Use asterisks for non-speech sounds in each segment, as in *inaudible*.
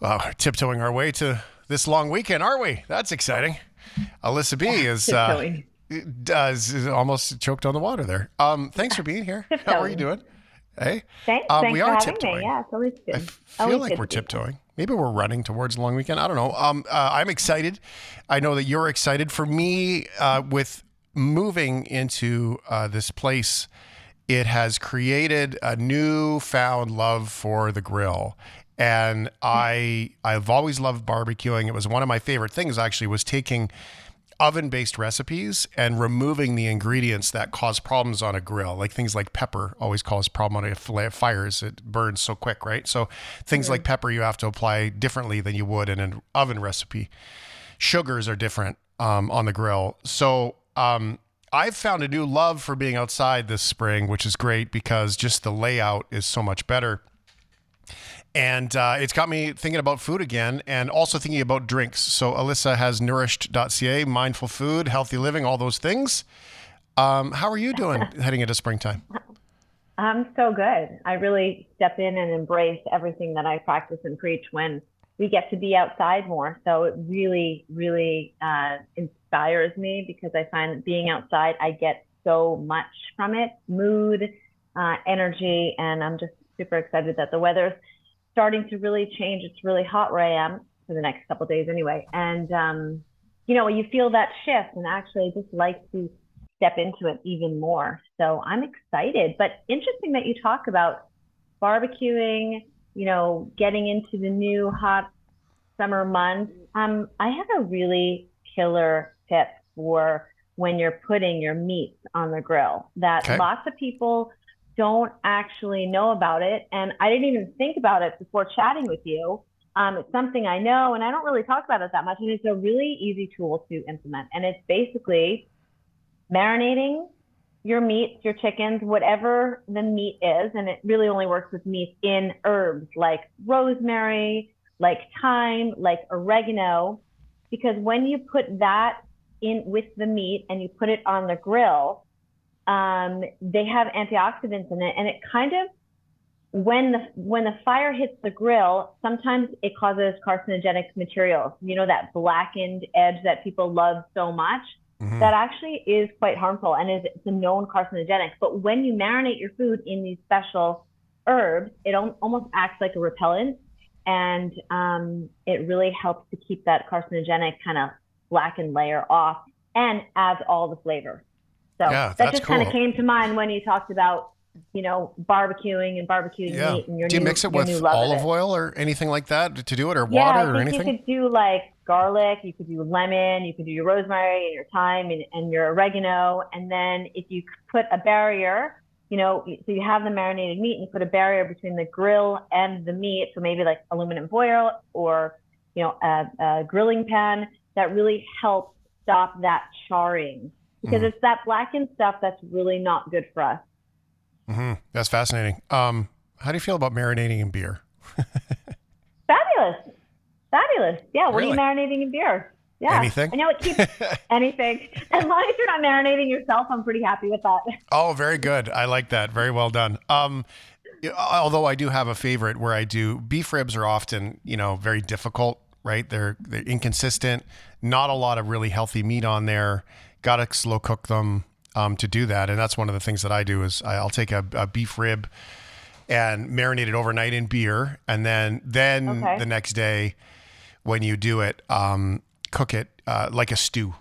Well, we're tiptoeing our way to this long weekend, aren't we? That's exciting. Alyssa B is uh, does is almost choked on the water there. Um, thanks for being here. *laughs* How are you doing? Hey, thanks. um, thanks we are tiptoeing. me. Yeah, it's always good. I feel Always like we're tiptoeing. Maybe we're running towards a long weekend. I don't know. Um, uh, I'm excited. I know that you're excited. For me, uh, with moving into uh, this place, it has created a newfound love for the grill. And I, I've always loved barbecuing. It was one of my favorite things. Actually, was taking oven-based recipes and removing the ingredients that cause problems on a grill, like things like pepper always cause problem on a fla- fires. It burns so quick, right? So things like pepper you have to apply differently than you would in an oven recipe. Sugars are different um, on the grill. So um, I've found a new love for being outside this spring, which is great because just the layout is so much better. And uh, it's got me thinking about food again and also thinking about drinks. So Alyssa has nourished.ca, mindful food, healthy living, all those things. Um, how are you doing *laughs* heading into springtime? I'm so good. I really step in and embrace everything that I practice and preach when we get to be outside more. So it really, really uh, inspires me because I find that being outside, I get so much from it mood, uh, energy, and I'm just super excited that the weather's starting to really change. It's really hot where I am for the next couple of days anyway. And, um, you know, you feel that shift and actually I just like to step into it even more. So I'm excited. But interesting that you talk about barbecuing, you know, getting into the new hot summer months. Um, I have a really killer tip for when you're putting your meats on the grill that Okay. lots of people don't actually know about it. And I didn't even think about it before chatting with you. Um, it's something I know, and I don't really talk about it that much. And it's a really easy tool to implement. And it's basically marinating your meats, your chickens, whatever the meat is. And it really only works with meats in herbs like rosemary, like thyme, like oregano. Because when you put that in with the meat and you put it on the grill, um, they have antioxidants in it, and it kind of when the when the fire hits the grill, sometimes it causes carcinogenic materials. You know that blackened edge that people love so much. Mhm. That actually is quite harmful and is it's a known carcinogenic. But when you marinate your food in these special herbs, it al- almost acts like a repellent, and um, it really helps to keep that carcinogenic kind of blackened layer off and adds all the flavor. So Yeah, that just kind of came to mind when you talked about, you know, barbecuing and barbecuing Yeah. meat and your Do you new, mix it with olive it. oil or anything like that to do it, or Yeah, water or anything? you could do like garlic, you could do lemon, you could do your rosemary and your thyme and, and your oregano. And then if you put a barrier, you know, so you have the marinated meat and you put a barrier between the grill and the meat. So maybe like aluminum foil or, you know, a, a grilling pan that really helps stop that charring because Mhm. it's that blackened stuff that's really not good for us. hmm That's fascinating. Um, how do you feel about marinating in beer? *laughs* Fabulous. Fabulous. Yeah. What Really? are you marinating in beer? Yeah. Anything? I know it keeps *laughs* anything. As long as you're not marinating yourself, I'm pretty happy with that. Oh, very good. I like that. Very well done. Um, although I do have a favorite where I do beef ribs are often, you know, very difficult, right? They're they're inconsistent. Not a lot of really healthy meat on there. Got to slow cook them um, to do that, and that's one of the things that I do is I'll take a, a beef rib and marinate it overnight in beer, and then then Okay. the next day when you do it, um, cook it uh, like a stew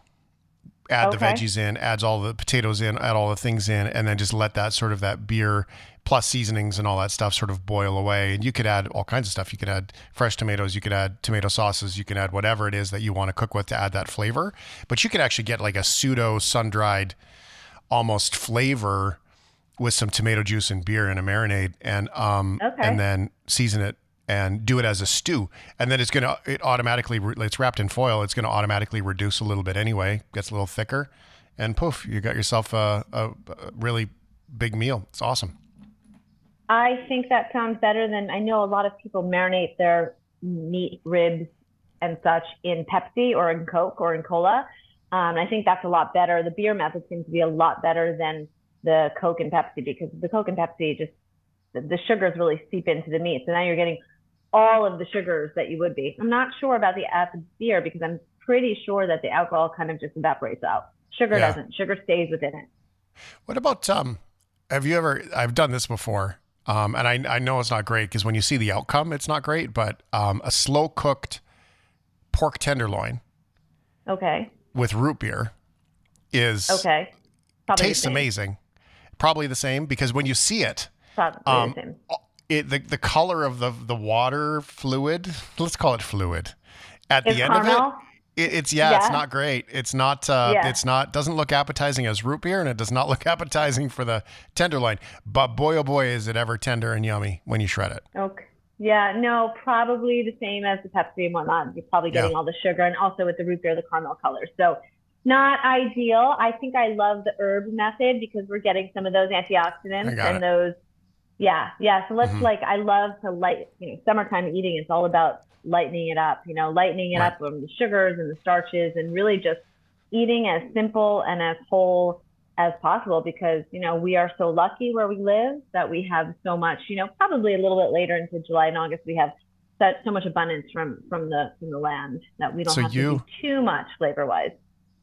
add the veggies in, adds all the potatoes in, add all the things in, and then just let that sort of that beer plus seasonings and all that stuff sort of boil away. And you could add all kinds of stuff. You could add fresh tomatoes, you could add tomato sauces, you can add whatever it is that you want to cook with to add that flavor. But you could actually get like a pseudo sun dried almost flavor with some tomato juice and beer in a marinade and um Okay. and then season it and do it as a stew and then it's going to it automatically it's wrapped in foil it's going to automatically reduce a little bit anyway gets a little thicker and poof you got yourself a, a, a really big meal it's awesome I think that sounds better than I know a lot of people marinate their meat ribs and such in Pepsi or in Coke or in cola. Um, I think that's a lot better. The beer method seems to be a lot better than the Coke and Pepsi because the Coke and Pepsi just the, the sugars really seep into the meat. So now you're getting all of the sugars that you would be. I'm not sure about the acid beer because I'm pretty sure that the alcohol kind of just evaporates out. Sugar Yeah. doesn't. Sugar stays within it. What about um? Have you ever? I've done this before, um, and I I know it's not great because when you see the outcome, it's not great. But um, a slow cooked pork tenderloin Okay. with root beer is Okay. Probably tastes amazing. Probably the same because when you see it, Probably Um, the same. It the, the color of the the water fluid, let's call it fluid, at Is the end caramel? of it, it it's yeah, it's not great. It's not uh, Yeah. it's not doesn't look appetizing as root beer, and it does not *laughs* look appetizing for the tenderloin. But boy oh boy, is it ever tender and yummy when you shred it. Okay. Yeah, no, probably the same as the Pepsi and whatnot. You're probably getting Yeah. all the sugar and also with the root beer, the caramel color. So not ideal. I think I love the herb method because we're getting some of those antioxidants and it. those. Yeah, yeah. So let's Mhm. like, I love to light, you know, summertime eating. It's all about lightening it up, you know, lightening it Right. up from the sugars and the starches and really just eating as simple and as whole as possible because you know we are so lucky where we live that we have so much you know probably a little bit later into july and august we have such so much abundance from from the from the land that we don't So have you- to do too much flavor wise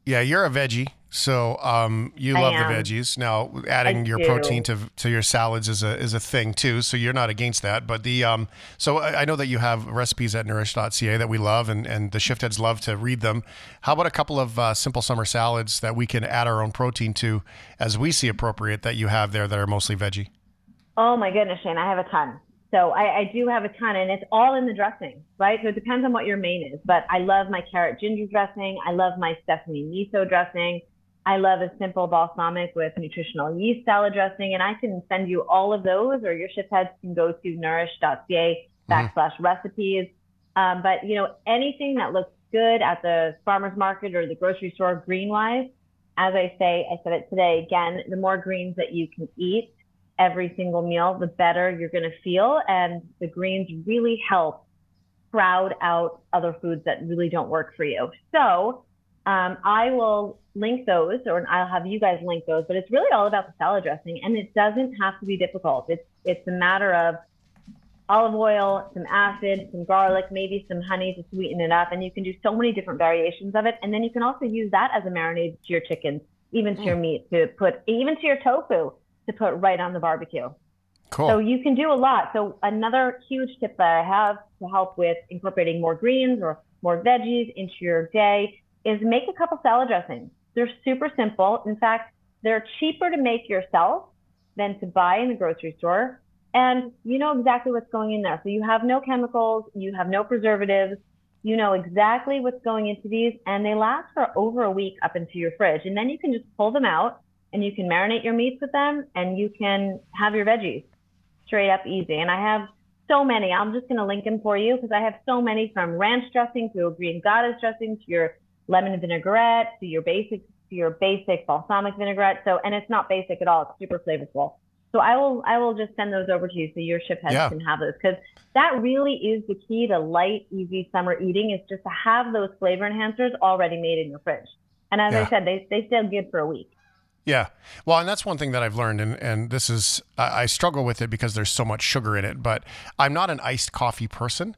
Yeah, you're a veggie, so um, you I love am. the veggies. Now, adding I your do. protein to to your salads is a is a thing too. So you're not against that. But the um, so I, I know that you have recipes at nourish.ca that we love, and and the shift heads love to read them. How about a couple of uh, simple summer salads that we can add our own protein to, as we see appropriate, that you have there that are mostly veggie? oh my goodness shane i have a ton so I, I do have a ton and it's all in the dressing right so it depends on what your main is but i love my carrot ginger dressing i love my Stephanie miso dressing I love a simple balsamic with nutritional yeast salad dressing, and I can send you all of those, or your shift heads can go to nourish.ca backslash recipes. Um, but you know, anything that looks good at the farmer's market or the grocery store green wise, as I say, I said it today again, the more greens that you can eat every single meal, the better you're going to feel. And the greens really help crowd out other foods that really don't work for you. So um, I will link those, or I'll have you guys link those. But it's really all about the salad dressing, and it doesn't have to be difficult. It's it's a matter of olive oil, some acid, some garlic, maybe some honey to sweeten it up, and you can do so many different variations of it. And then you can also use that as a marinade to your chicken, even to your meat, to put even to your tofu to put right on the barbecue. Cool. So you can do a lot. So another huge tip that I have to help with incorporating more greens or more veggies into your day is make a couple salad dressings. They're super simple. In fact, they're cheaper to make yourself than to buy in the grocery store. And you know exactly what's going in there. So you have no chemicals, you have no preservatives, you know exactly what's going into these, and they last for over a week up into your fridge. And then you can just pull them out and you can marinate your meats with them and you can have your veggies straight up easy. And I have so many. I'm just going to link them for you because I have so many from ranch dressing to a green goddess dressing to your lemon vinaigrette to your basic to your basic balsamic vinaigrette. So and it's not basic at all. It's super flavorful. So I will I will just send those over to you so your shift heads Yeah. can have those because that really is the key to light, easy summer eating is just to have those flavor enhancers already made in your fridge. And as Yeah. I said, they they stay good for a week. Yeah. Well, and that's one thing that I've learned, and, and this is, I, I struggle with it because there's so much sugar in it, but I'm not an iced coffee person.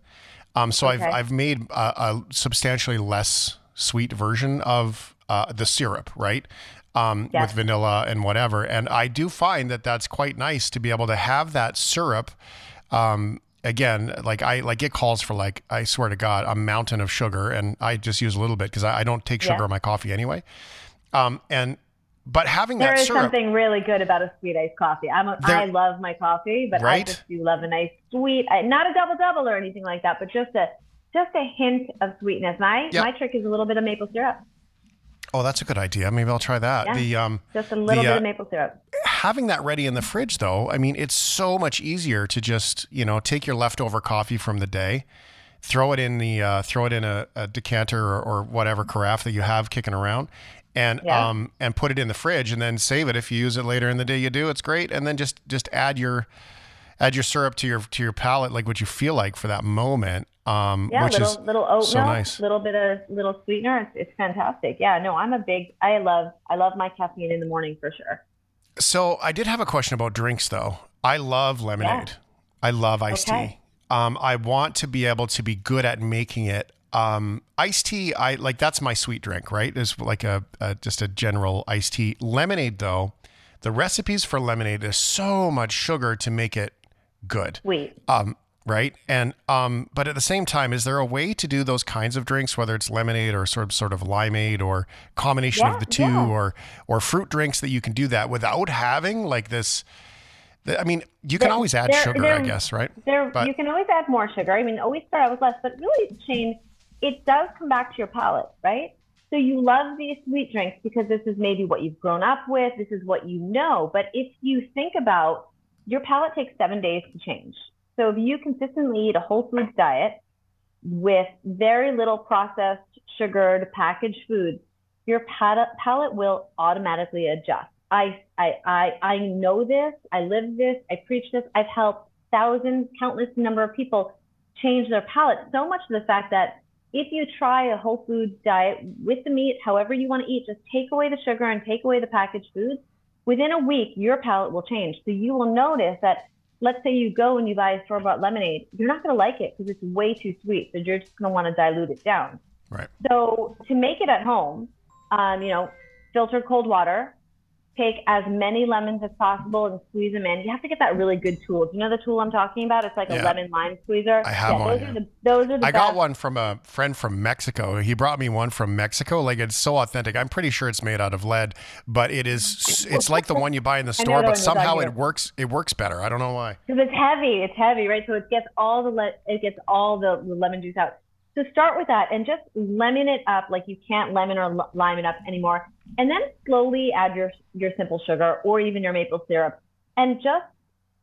Um, so Okay. I've, I've made a substantially less sweet version of uh, the syrup, right? Um, Yes. With vanilla and whatever. And I do find that that's quite nice to be able to have that syrup. Um, again, like I like it calls for like I swear to God, a mountain of sugar, and I just use a little bit because I, I don't take sugar Yeah. in my coffee anyway. Um, and but having There that is syrup, something really good about a sweet iced coffee. I'm a, There- I love my coffee, but I just do love a nice sweet, uh, not a double double or anything like that, but just a just a hint of sweetness. My Yep. my trick is a little bit of maple syrup, Oh, that's a good idea. Maybe I'll try that. Yeah. The um, just a little The, bit uh, of maple syrup. having that ready in the fridge, though, I mean, it's so much easier to just you know take your leftover coffee from the day, throw it in the uh, throw it in a, a decanter or, or whatever carafe that you have kicking around, and Yeah. um and put it in the fridge and then save it if you use it later in the day. You do it's great, and then just just add your add your syrup to your to your palate like what you feel like for that moment. Um, Yeah, which little is little oat so milk, nice. little bit of little sweetener. It's, it's fantastic. Yeah, no, I'm a big. I love I love my caffeine in the morning for sure. So I did have a question about drinks though. I love lemonade. I love iced Okay. tea. Um, I want to be able to be good at making it. Um, iced tea, I like that's my sweet drink, right? Is like a, a just a general iced tea. Lemonade, though, the recipes for lemonade is so much sugar to make it good. Sweet. Um, right? And um, but at the same time, is there a way to do those kinds of drinks, whether it's lemonade or sort of sort of limeade or combination Yeah, of the two, yeah. or or fruit drinks that you can do that without having like this? I mean, you can There- always add there- sugar, I guess, right? There, But- you can always add more sugar. I mean, always start out with less, but really, Shane, it does come back to your palate, right? So you love these sweet drinks because this is maybe what you've grown up with. This is what you know. But if you think about your palate takes seven days to change. So if you consistently eat a whole foods diet with very little processed, sugared, packaged foods, your palate, will automatically adjust. I, I, I, I know this. I live this. I preach this. I've helped thousands, countless number of people change their palate. So much to the fact that if you try a whole foods diet with the meat, however you want to eat, just take away the sugar and take away the packaged foods. Within a week, your palate will change. So you will notice that, let's say you go and you buy a store bought lemonade, you're not going to like it because it's way too sweet. So you're just going to want to dilute it down. Right. So to make it at home, um, you know, filter cold water, take as many lemons as possible and squeeze them in. You have to get that really good tool. Do you know the tool I'm talking about? It's like Yeah. a lemon lime squeezer. I have yeah, one, Those yeah. are the those are the I got one from a friend from Mexico. He brought me one from Mexico. Like it's so authentic. I'm pretty sure it's made out of lead, but it is. It's like the one you buy in the *laughs* store, but one you buy somehow it works. It works better. I don't know why. because it's heavy. It's heavy, right? So it gets all the le- it gets all the, the lemon juice out. So start with that and just lemon it up like you can't lemon or lime it up anymore, and then slowly add your your simple sugar or even your maple syrup, and just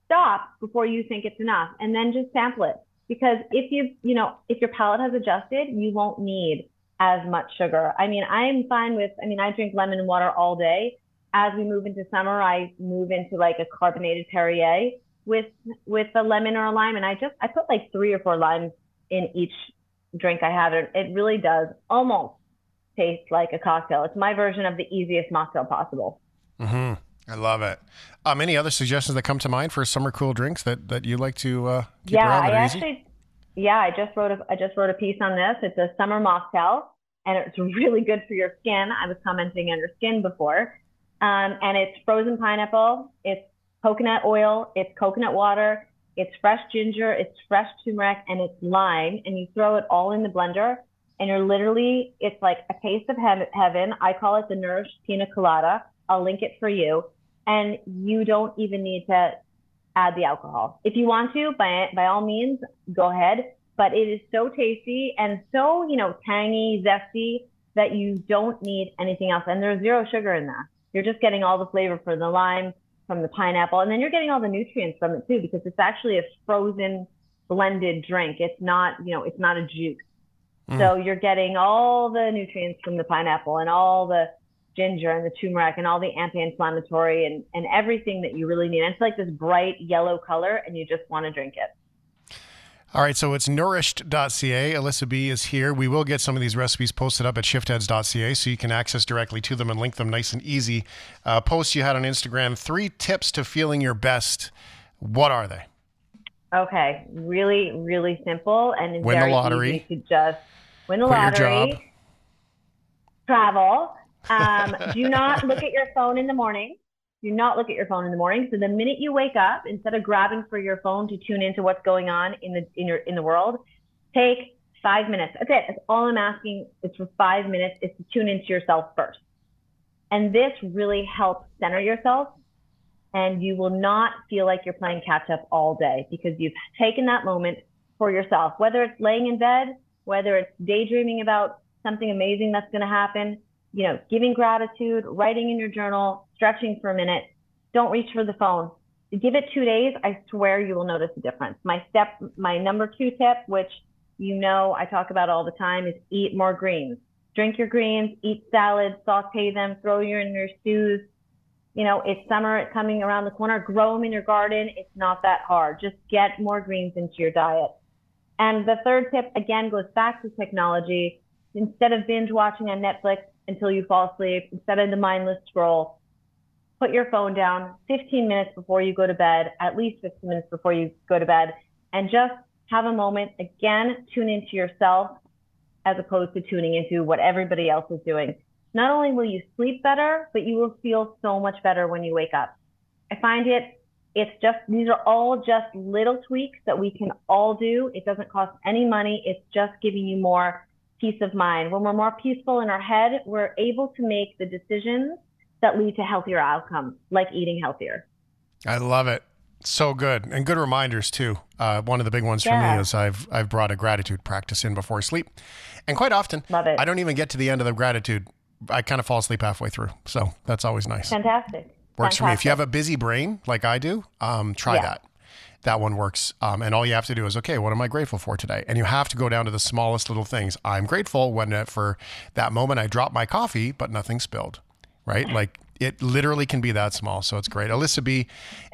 stop before you think it's enough, and then just sample it. Because if you you know if your palate has adjusted, you won't need as much sugar. I mean, I'm fine with. I mean, I drink lemon water all day. As we move into summer, I move into like a carbonated Perrier with with a lemon or a lime, and I just I put like three or four limes in each drink I have. It it really does almost taste like a cocktail. It's my version of the easiest mocktail possible. hmm I love it. Um, any other suggestions that come to mind for summer cool drinks that that you like to uh, keep yeah, around I that are easy? actually, yeah, I just wrote a I just wrote a piece on this. It's a summer mocktail, and it's *laughs* really good for your skin. I was commenting on your skin before, um, and it's frozen pineapple, it's coconut oil, it's coconut water, it's fresh ginger, it's fresh turmeric, and it's lime, and you throw it all in the blender, and you're literally it's like a taste of heav- heaven. I call it the nourished pina colada. I'll link it for you, and you don't even need to add the alcohol. If you want to, by by all means, go ahead. But it is so tasty and so you know tangy, zesty that you don't need anything else. And there's zero sugar in that. You're just getting all the flavor from the lime, from the pineapple, and then you're getting all the nutrients from it too because it's actually a frozen blended drink. It's not you know it's not a juice. Mm. So you're getting all the nutrients from the pineapple and all the ginger and the turmeric and all the anti-inflammatory and, and everything that you really need. And it's like this bright yellow color and you just want to drink it. All right, so it's nourished.ca. Alyssa B is here. We will get some of these recipes posted up at shiftheads.ca so you can access directly to them and link them nice and easy. Uh, post you had on Instagram three tips to feeling your best. What are they? Okay, really, really simple and Win the very lottery. easy to just win the Quit your lottery, job. travel. Um, do not look at your phone in the morning. Do not look at your phone in the morning. So the minute you wake up, instead of grabbing for your phone to tune into what's going on in the in your in the world, take five minutes. That's it. That's all I'm asking. is for five minutes. Is to tune into yourself first, and this really helps center yourself and you will not feel like you're playing catch up all day because you've taken that moment for yourself, whether it's laying in bed, whether it's daydreaming about something amazing that's going to happen, you know, giving gratitude, writing in your journal, stretching for a minute. Don't reach for the phone. Give it two days. I swear you will notice a difference. My step, my number two tip, which you know I talk about all the time, is eat more greens. Drink your greens, eat salads, saute them, throw your in your stews, you know, it's summer, coming around the corner, grow them in your garden. It's not that hard. Just get more greens into your diet. And the third tip, again, goes back to technology. Instead of binge watching on Netflix until you fall asleep, instead of the mindless scroll, put your phone down 15 minutes before you go to bed, at least 15 minutes before you go to bed, and just have a moment, again, tune into yourself as opposed to tuning into what everybody else is doing. Not only will you sleep better, but you will feel so much better when you wake up. I find it, it's just, these are all just little tweaks that we can all do. It doesn't cost any money. It's just giving you more peace of mind. When we're more peaceful in our head, we're able to make the decisions that lead to healthier outcomes, like eating healthier. I love it. So good and good reminders too. Uh, one of the big ones for me is I've I've brought a gratitude practice in before sleep, and quite often love it. I don't even get to the end of the gratitude. I kind of fall asleep halfway through, so that's always nice. Fantastic. Works Fantastic. for me. If you have a busy brain like I do, um, try yeah. that. That one works. Um, and all you have to do is, okay, what am I grateful for today? And you have to go down to the smallest little things. I'm grateful when uh, for that moment I dropped my coffee, but nothing spilled, right? Like it literally can be that small. So it's great. Alyssa B.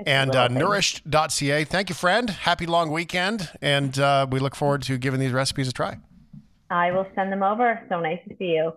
and uh, nourished.ca. Thank you, friend. Happy long weekend. And uh, we look forward to giving these recipes a try. I will send them over. So nice to see you.